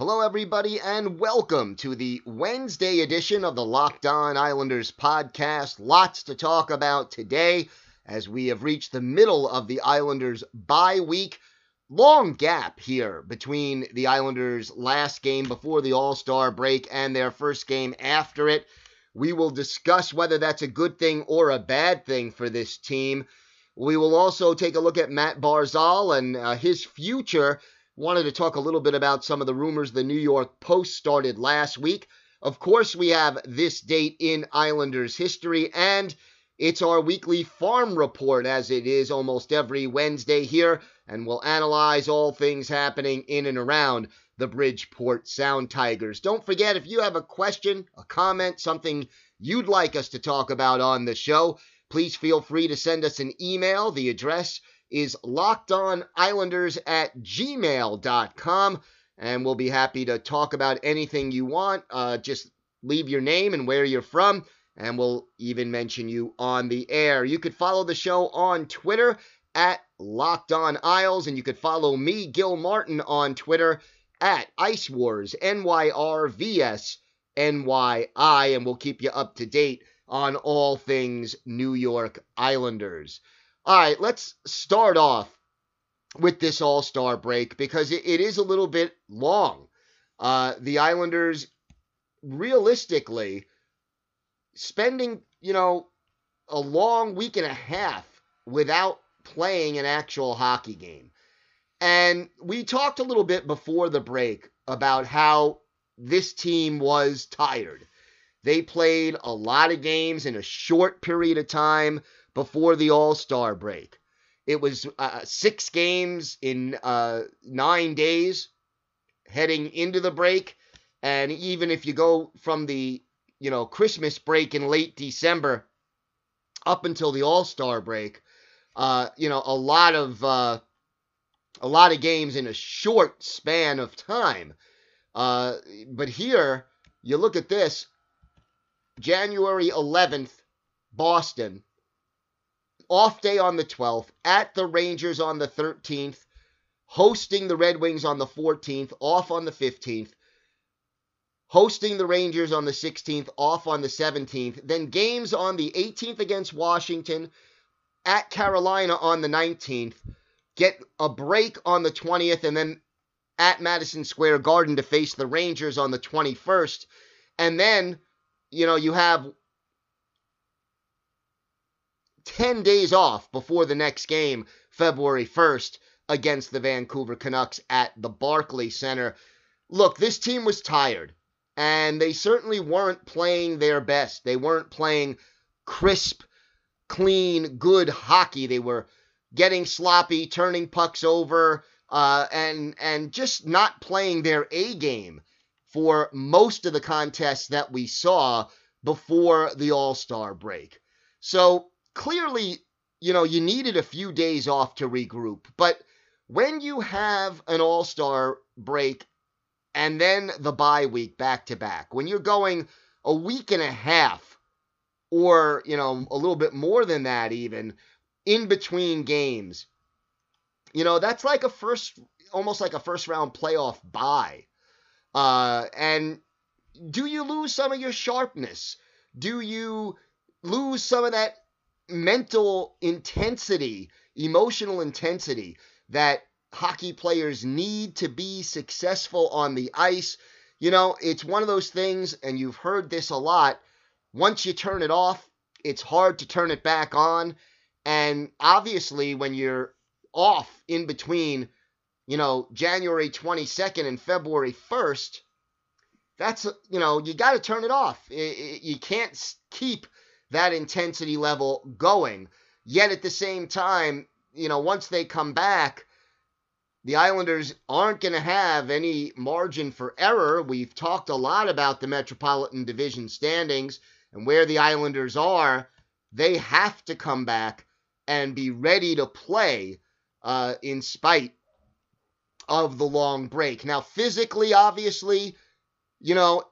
Hello, everybody, and welcome to the Wednesday edition of the Locked On Islanders podcast. Lots to talk about today as we have reached the middle of the Islanders' bye week. Long gap here between the Islanders' last game before the All Star break and their first game after it. We will discuss whether that's a good thing or a bad thing for this team. We will also take a look at Matt Barzal and uh, his future wanted to talk a little bit about some of the rumors the New York Post started last week. Of course, we have this date in Islanders history, and it's our weekly farm report, as it is almost every Wednesday here, and we'll analyze all things happening in and around the Bridgeport Sound Tigers. Don't forget, if you have a question, a comment, something you'd like us to talk about on the show, please feel free to send us an email. The address is lockedonislanders at gmail.com. And we'll be happy to talk about anything you want. Uh, just leave your name and where you're from, and we'll even mention you on the air. You could follow the show on Twitter at Locked On Isles, and you could follow me, Gil Martin, on Twitter at Ice Wars, NYRVS, NYI, and we'll keep you up to date on all things New York Islanders. All right, let's start off with this All Star break because it, it is a little bit long. Uh, the Islanders, realistically, spending, you know, a long week and a half without playing an actual hockey game. And we talked a little bit before the break about how this team was tired. They played a lot of games in a short period of time before the All Star break. It was uh, six games in uh, nine days heading into the break. And even if you go from the, you know, Christmas break in late December up until the All Star break, uh, you know, a lot of uh, a lot of games in a short span of time. Uh, but here, you look at this, January 11th, Boston, off day on the 12th, at the Rangers on the 13th, hosting the Red Wings on the 14th, off on the 15th, hosting the Rangers on the 16th, off on the 17th, then games on the 18th against Washington, at Carolina on the 19th, get a break on the 20th, and then at Madison Square Garden to face the Rangers on the 21st. And then, you know, you have 10 days off before the next game, February 1st, against the Vancouver Canucks at the Barclay Center. Look, this team was tired, and they certainly weren't playing their best. They weren't playing crisp, clean, good hockey. They were getting sloppy, turning pucks over, uh, and and just not playing their A game for most of the contests that we saw before the All Star break. So clearly, you know, you needed a few days off to regroup. But when you have an all star break and then the bye week back to back, when you're going a week and a half or, you know, a little bit more than that even in between games, you know, that's like a first, almost like a first round playoff bye. Uh, and do you lose some of your sharpness? Do you lose some of that mental intensity, emotional intensity that hockey players need to be successful on the ice. You know, it's one of those things, and you've heard this a lot. Once you turn it off, it's hard to turn it back on. And obviously, when you're off in between, you know, January 22nd and February 1st, that's, you know, you got to turn it off. You can't keep that intensity level going. Yet at the same time, you know, once they come back, the Islanders aren't going to have any margin for error. We've talked a lot about the Metropolitan Division standings and where the Islanders are. They have to come back and be ready to play uh, in spite of the long break. Now, physically, obviously, you know,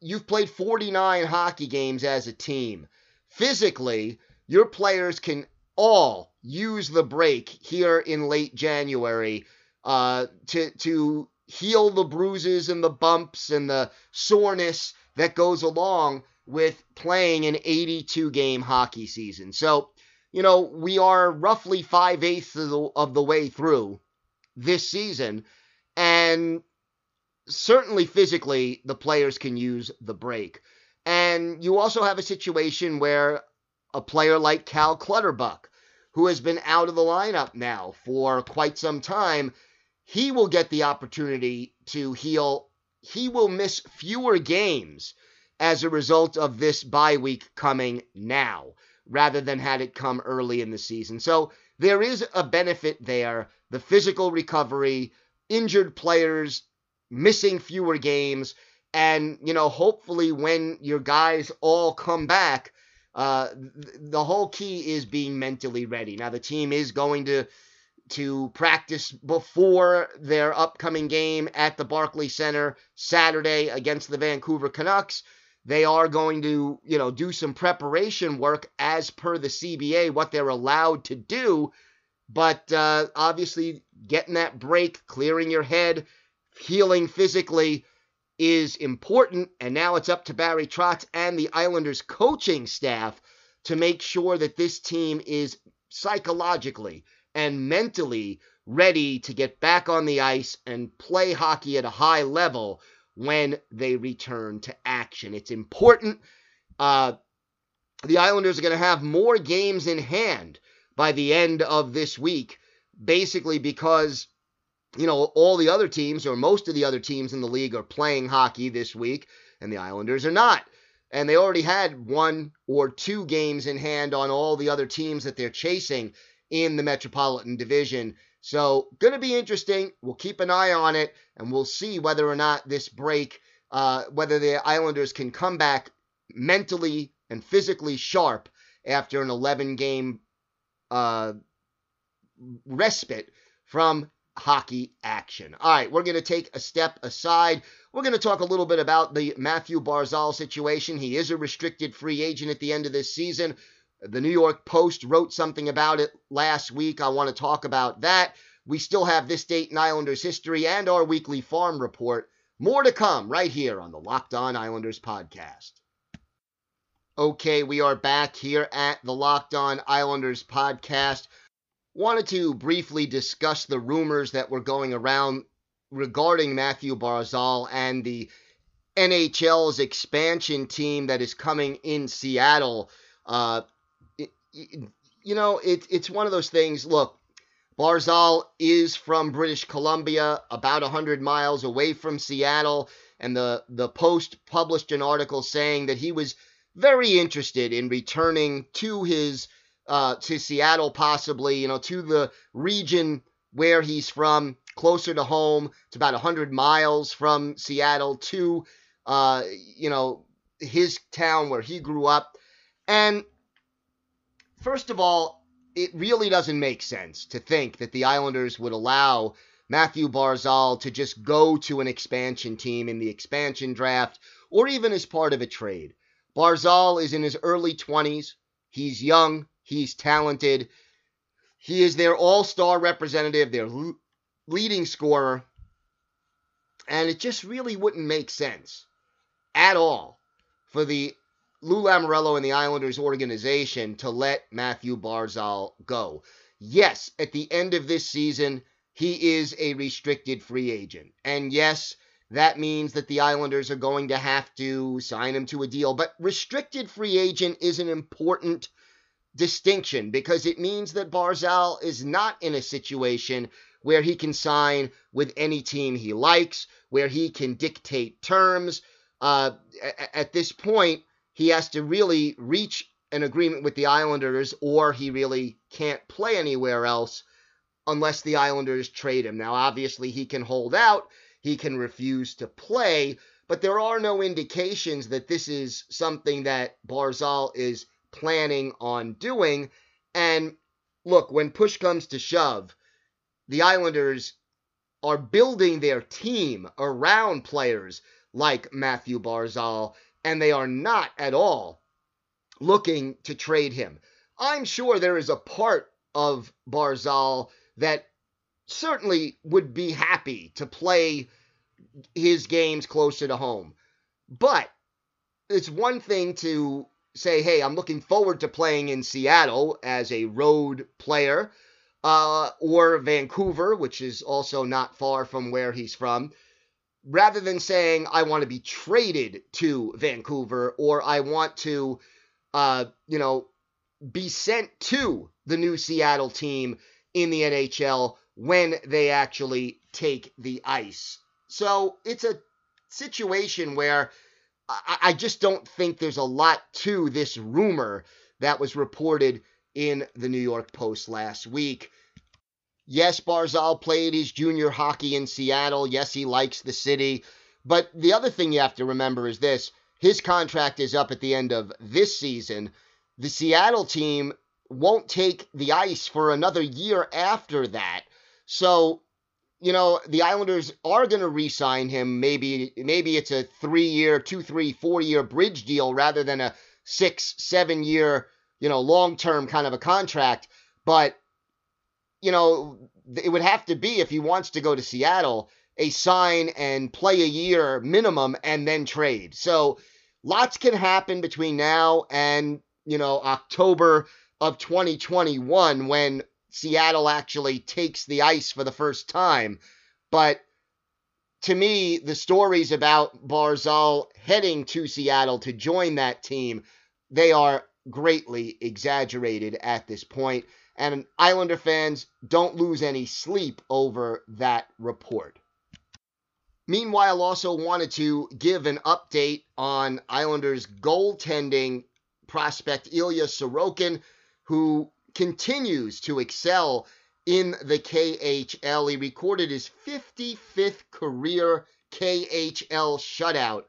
you've played 49 hockey games as a team. Physically, your players can all use the break here in late January uh, to to heal the bruises and the bumps and the soreness that goes along with playing an 82 game hockey season. So, you know, we are roughly five eighths of of the way through this season, and certainly physically, the players can use the break. And you also have a situation where a player like Cal Clutterbuck, who has been out of the lineup now for quite some time, he will get the opportunity to heal. He will miss fewer games as a result of this bye week coming now rather than had it come early in the season. So there is a benefit there. The physical recovery, injured players missing fewer games, and, you know, hopefully when your guys all come back, uh, the whole key is being mentally ready. Now, the team is going to to practice before their upcoming game at the Barclays Center Saturday against the Vancouver Canucks. They are going to, you know, do some preparation work as per the CBA, what they're allowed to do. But uh, obviously, getting that break, clearing your head, healing physically is important. And now it's up to Barry Trotz and the Islanders coaching staff to make sure that this team is psychologically and mentally ready to get back on the ice and play hockey at a high level when they return to action. It's important. Uh, the Islanders are going to have more games in hand by the end of this week, basically because, you know, all the other teams, or most of the other teams in the league, are playing hockey this week, and the Islanders are not. And they already had one or two games in hand on all the other teams that they're chasing in the Metropolitan Division. So, going to be interesting. We'll keep an eye on it, and we'll see whether or not this break, uh, whether the Islanders can come back mentally and physically sharp after an 11 game uh, respite from hockey action. All right, we're going to take a step aside. We're going to talk a little bit about the Matthew Barzal situation. He is a restricted free agent at the end of this season. The New York Post wrote something about it last week. I want to talk about that. We still have this date in Islanders history and our weekly farm report. More to come right here on the Locked On Islanders podcast. Okay, we are back here at the Locked On Islanders podcast. Wanted to briefly discuss the rumors that were going around regarding Matthew Barzal and the NHL's expansion team that is coming in Seattle. Uh, you know, it, it's one of those things. Look, Barzal is from British Columbia, about 100 miles away from Seattle, and the, the Post published an article saying that he was very interested in returning to his uh, to Seattle, possibly, you know, to the region where he's from, closer to home. It's about 100 miles from Seattle to, uh, you know, his town where he grew up. And First of all, it really doesn't make sense to think that the Islanders would allow Matthew Barzal to just go to an expansion team in the expansion draft or even as part of a trade. Barzal is in his early 20s. He's young, he's talented. He is their all star representative, their leading scorer. And it just really wouldn't make sense at all for the Lou Lamoriello and the Islanders organization to let Matthew Barzal go. Yes, at the end of this season, he is a restricted free agent. And yes, that means that the Islanders are going to have to sign him to a deal. But restricted free agent is an important distinction because it means that Barzal is not in a situation where he can sign with any team he likes, where he can dictate terms. Uh, at this point, he has to really reach an agreement with the Islanders, or he really can't play anywhere else unless the Islanders trade him. Now, obviously, he can hold out, he can refuse to play, but there are no indications that this is something that Barzal is planning on doing. And look, when push comes to shove, the Islanders are building their team around players like Matthew Barzal, and they are not at all looking to trade him. I'm sure there is a part of Barzal that certainly would be happy to play his games closer to home. But it's one thing to say, hey, I'm looking forward to playing in Seattle as a road player, uh, or Vancouver, which is also not far from where he's from, rather than saying, I want to be traded to Vancouver or I want to, uh, you know, be sent to the new Seattle team in the NHL when they actually take the ice. So it's a situation where I, I just don't think there's a lot to this rumor that was reported in the New York Post last week. Yes, Barzal played his junior hockey in Seattle. Yes, he likes the city. But the other thing you have to remember is this his contract is up at the end of this season. The Seattle team won't take the ice for another year after that. So you know, the Islanders are going to re-sign him. Maybe maybe it's a three-year, two, three, four-year bridge deal rather than a six, seven-year, you know, long-term kind of a contract. But you know, it would have to be if he wants to go to Seattle, a sign and play a year minimum and then trade. So lots can happen between now and you know October of 2021 when Seattle actually takes the ice for the first time. But to me, the stories about Barzal heading to Seattle to join that team, they are greatly exaggerated at this point. And Islander fans don't lose any sleep over that report. Meanwhile, also wanted to give an update on Islanders goaltending prospect Ilya Sorokin, who continues to excel in the KHL. He recorded his 55th career KHL shutout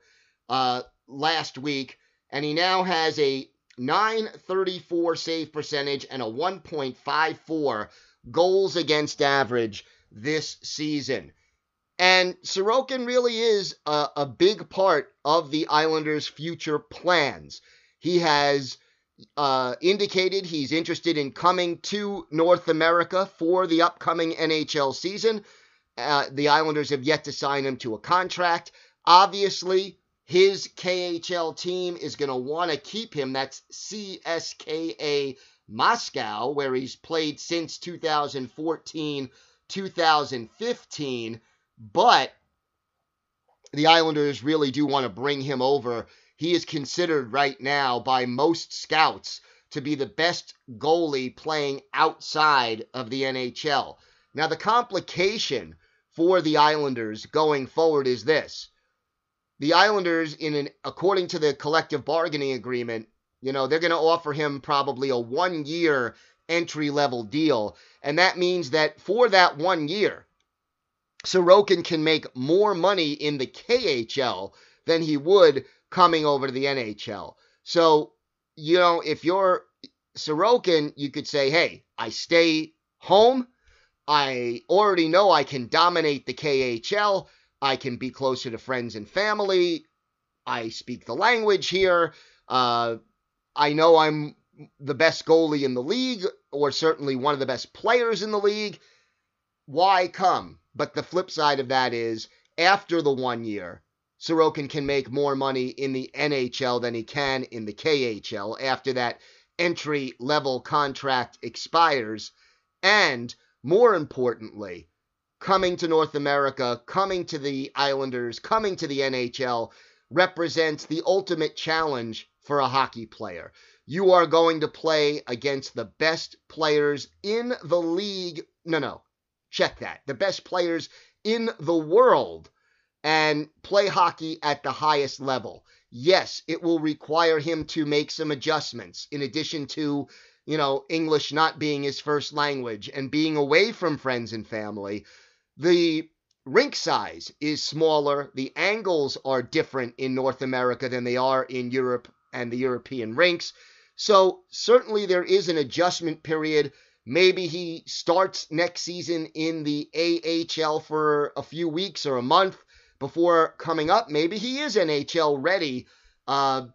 uh, last week, and he now has a 934 save percentage and a 1.54 goals against average this season. And Sorokin really is a, a big part of the Islanders' future plans. He has uh, indicated he's interested in coming to North America for the upcoming NHL season. Uh, the Islanders have yet to sign him to a contract. Obviously, his KHL team is going to want to keep him. That's CSKA Moscow, where he's played since 2014 2015. But the Islanders really do want to bring him over he is considered right now by most scouts to be the best goalie playing outside of the NHL. Now, the complication for the Islanders going forward is this. The Islanders, in an according to the collective bargaining agreement, you know, they're going to offer him probably a one year entry level deal. And that means that for that one year, Sorokin can make more money in the KHL than he would coming over to the NHL. So, you know, if you're Sorokin, you could say, hey, I stay home. I already know I can dominate the KHL. I can be closer to friends and family. I speak the language here. Uh, I know I'm the best goalie in the league, or certainly one of the best players in the league. Why come? But the flip side of that is after the one year, Sorokin can make more money in the NHL than he can in the KHL after that entry level contract expires. And more importantly, coming to North America, coming to the Islanders, coming to the NHL represents the ultimate challenge for a hockey player. You are going to play against the best players in the league. No, no, check that. The best players in the world and play hockey at the highest level. Yes, it will require him to make some adjustments in addition to, you know, English not being his first language and being away from friends and family. The rink size is smaller. The angles are different in North America than they are in Europe and the European rinks. So, certainly there is an adjustment period. Maybe he starts next season in the AHL for a few weeks or a month before coming up. Maybe he is NHL ready. Uh,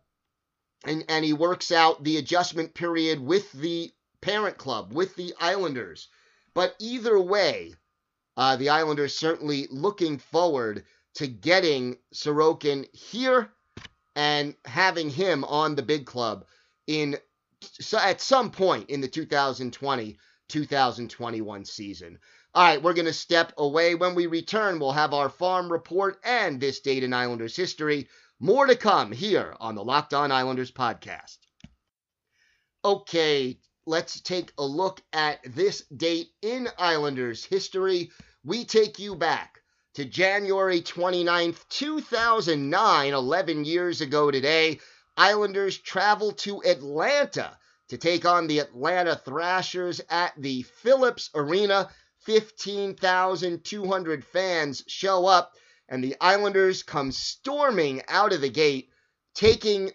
and, and he works out the adjustment period with the parent club, with the Islanders. But either way, uh, the Islanders certainly looking forward to getting Sorokin here and having him on the big club in at some point in the 2020 2021 season. All right, we're going to step away. When we return, we'll have our farm report and this date in Islanders history. More to come here on the Locked On Islanders podcast. Okay, let's take a look at this date in Islanders history. We take you back to January 29th, 2009, 11 years ago today. Islanders travel to Atlanta to take on the Atlanta Thrashers at the Phillips Arena 15,200 fans show up, and the Islanders come storming out of the gate, taking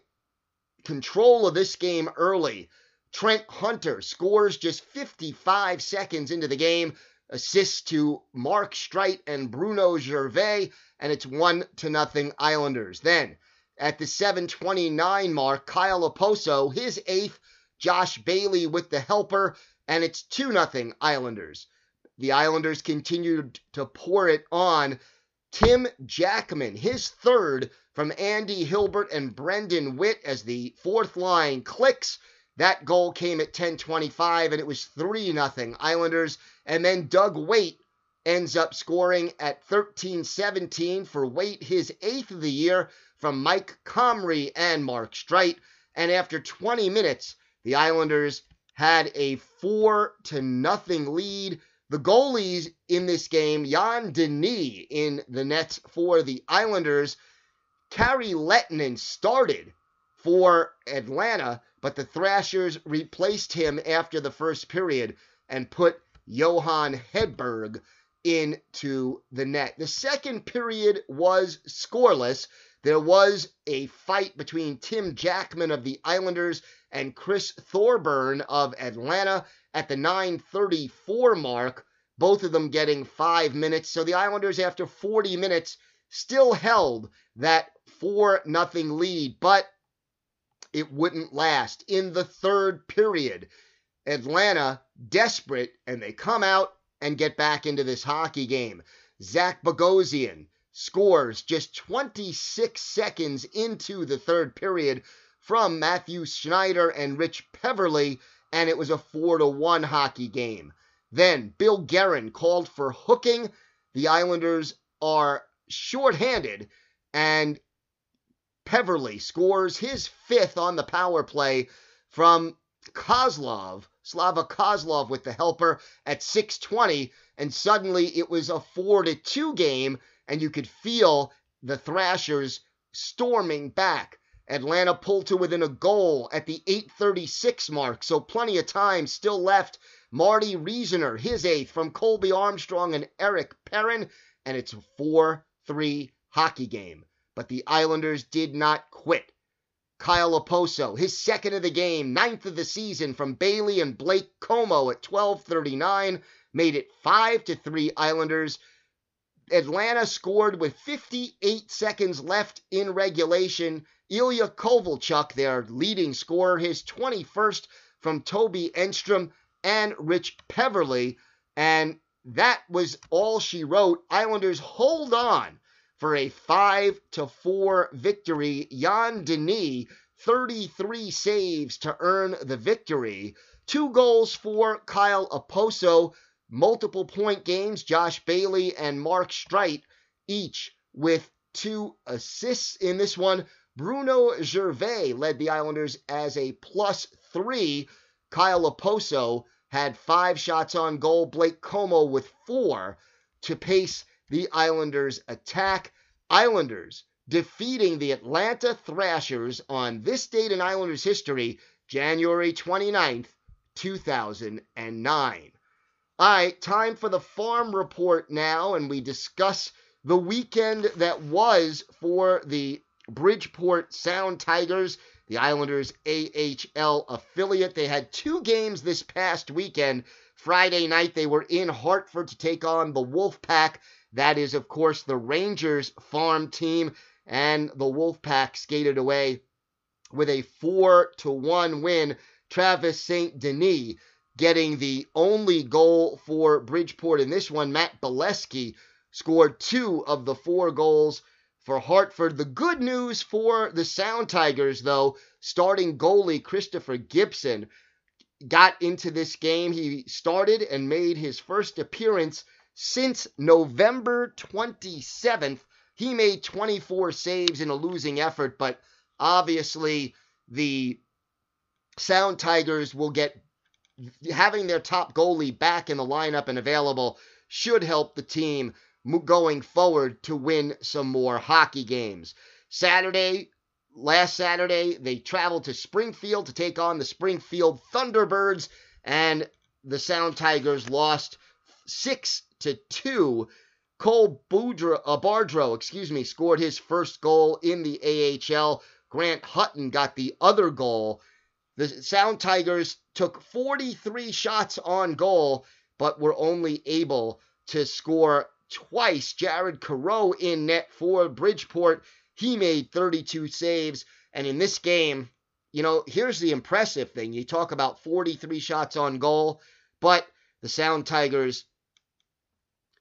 control of this game early. Trent Hunter scores just 55 seconds into the game, assists to Mark Streit and Bruno Gervais, and it's one to nothing Islanders. Then at the 729 mark, Kyle Okposo, his eighth, Josh Bailey with the helper, and it's 2 nothing Islanders. The Islanders continued to pour it on. Tim Jackman, his third from Andy Hilbert and Brendan Witt as the fourth line clicks. That goal came at 10:25 and it was 3 0 Islanders and then Doug Weight ends up scoring at 13-17 for Weight his 8th of the year from Mike Comrie and Mark Streit and after 20 minutes the Islanders had a 4 to nothing lead the goalies in this game, Yann Danis in the nets for the Islanders. Kari Lehtonen started for Atlanta, but the Thrashers replaced him after the first period and put Johan Hedberg into the net. The second period was scoreless. There was a fight between Tim Jackman of the Islanders and Chris Thorburn of Atlanta at the 934 mark, both of them getting five minutes. So the Islanders, after 40 minutes, still held that 4 nothing lead, but it wouldn't last. In the third period, Atlanta, desperate, and they come out and get back into this hockey game. Zach Bogosian scores just 26 seconds into the third period from Mathieu Schneider and Rich Peverley, and it was a 4 to 1 hockey game. Then Bill Guerin called for hooking. The Islanders are shorthanded, and Peverley scores his fifth on the power play from Kozlov, Slava Kozlov with the helper at 6:20 and suddenly it was a 4 to 2 game and you could feel the Thrashers storming back. Atlanta pulled to within a goal at the 836 mark, so plenty of time still left. Marty Reasoner, his eighth from Colby Armstrong and Eric Perrin, and it's a 4 3 hockey game. But the Islanders did not quit. Kyle Okposo, his second of the game, ninth of the season from Bailey and Blake Comeau at 12:39, made it 5 to 3 Islanders. Atlanta scored with 58 seconds left in regulation Ilya Kovalchuk, their leading scorer, his 21st from Toby Enstrom and Rich Peverley. And that was all she wrote. Islanders hold on for a 5 to 4 victory. Yann Danis, 33 saves to earn the victory. Two goals for Kyle Okposo. Multiple point games. Josh Bailey and Mark Streit each with two assists in this one. Bruno Gervais led the Islanders as a plus three. Kyle Okposo had five shots on goal. Blake Comeau with four to pace the Islanders' attack. Islanders defeating the Atlanta Thrashers on this date in Islanders history, January 29th, 2009. All right, time for the farm report now, and we discuss the weekend that was for the Bridgeport Sound Tigers, the Islanders AHL affiliate. They had two games this past weekend. Friday night, they were in Hartford to take on the Wolfpack. That is, of course, the Rangers farm team and the Wolfpack skated away with a 4 to 1 win. Travis St. Denis getting the only goal for Bridgeport in this one. Matt Beleskey scored two of the four goals for Hartford. The good news for the Sound Tigers, though, starting goalie Christopher Gibson got into this game. He started and made his first appearance since November 27th he made 24 saves in a losing effort, but obviously the Sound Tigers will get having their top goalie back in the lineup and available should help the team going forward to win some more hockey games. Saturday, last Saturday, they traveled to Springfield to take on the Springfield Thunderbirds, and the Sound Tigers lost 6 to 2 Cole Boudreau, uh, Bardreau, excuse me, scored his first goal in the AHL. Grant Hutton got the other goal. The Sound Tigers took 43 shots on goal, but were only able to score twice. Jared Coreau in net for Bridgeport. He made 32 saves. And in this game, you know, here's the impressive thing. You talk about 43 shots on goal, but the Sound Tigers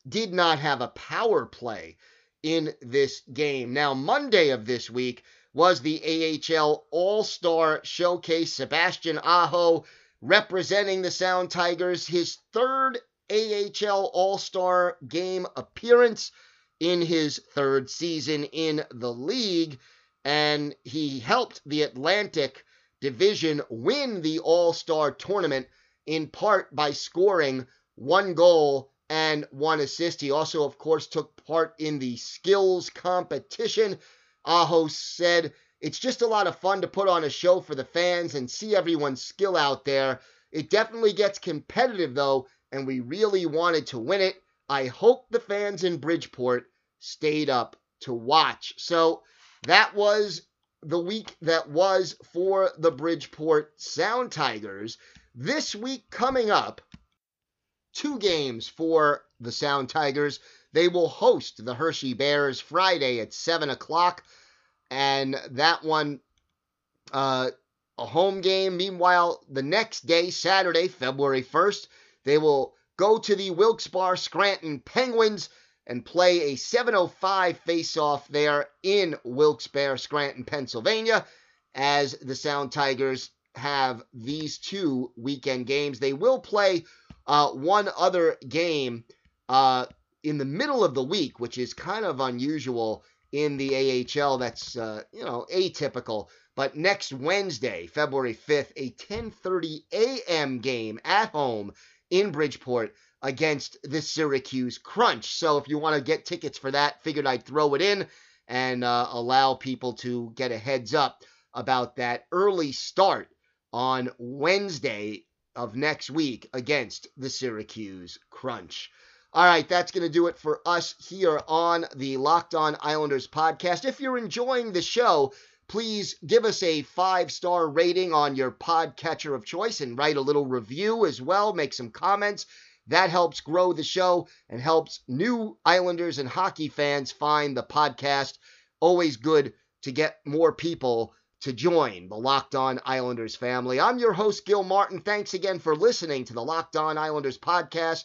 did not have a power play in this game. Now, Monday of this week was the AHL All Star Showcase. Sebastian Aho representing the Sound Tigers, his third AHL All Star game appearance in his third season in the league. And he helped the Atlantic Division win the All Star tournament in part by scoring one goal and one assist. He also, of course, took part in the skills competition. Aho said, It's just a lot of fun to put on a show for the fans and see everyone's skill out there. It definitely gets competitive, though, and we really wanted to win it. I hope the fans in Bridgeport stayed up to watch. So that was the week that was for the Bridgeport Sound Tigers. This week coming up, two games for the Sound Tigers. They will host the Hershey Bears Friday at 7 o'clock, and that one, uh, a home game. Meanwhile, the next day, Saturday, February 1st, they will go to the Wilkes-Barre Scranton Penguins and play a 7:05 face-off there in Wilkes-Barre, Scranton, Pennsylvania, as the Sound Tigers have these two weekend games. They will play uh, one other game uh, in the middle of the week, which is kind of unusual in the AHL. That's uh, you know atypical. But next Wednesday, February 5th, a 10:30 a.m. game at home in Bridgeport against the Syracuse Crunch. So if you want to get tickets for that, figured I'd throw it in and uh, allow people to get a heads up about that early start on Wednesday of next week against the Syracuse Crunch. All right, that's going to do it for us here on the Locked On Islanders podcast. If you're enjoying the show, please give us a five star rating on your podcatcher of choice and write a little review as well. Make some comments. That helps grow the show and helps new Islanders and hockey fans find the podcast. Always good to get more people to join the Locked On Islanders family. I'm your host, Gil Martin. Thanks again for listening to the Locked On Islanders podcast,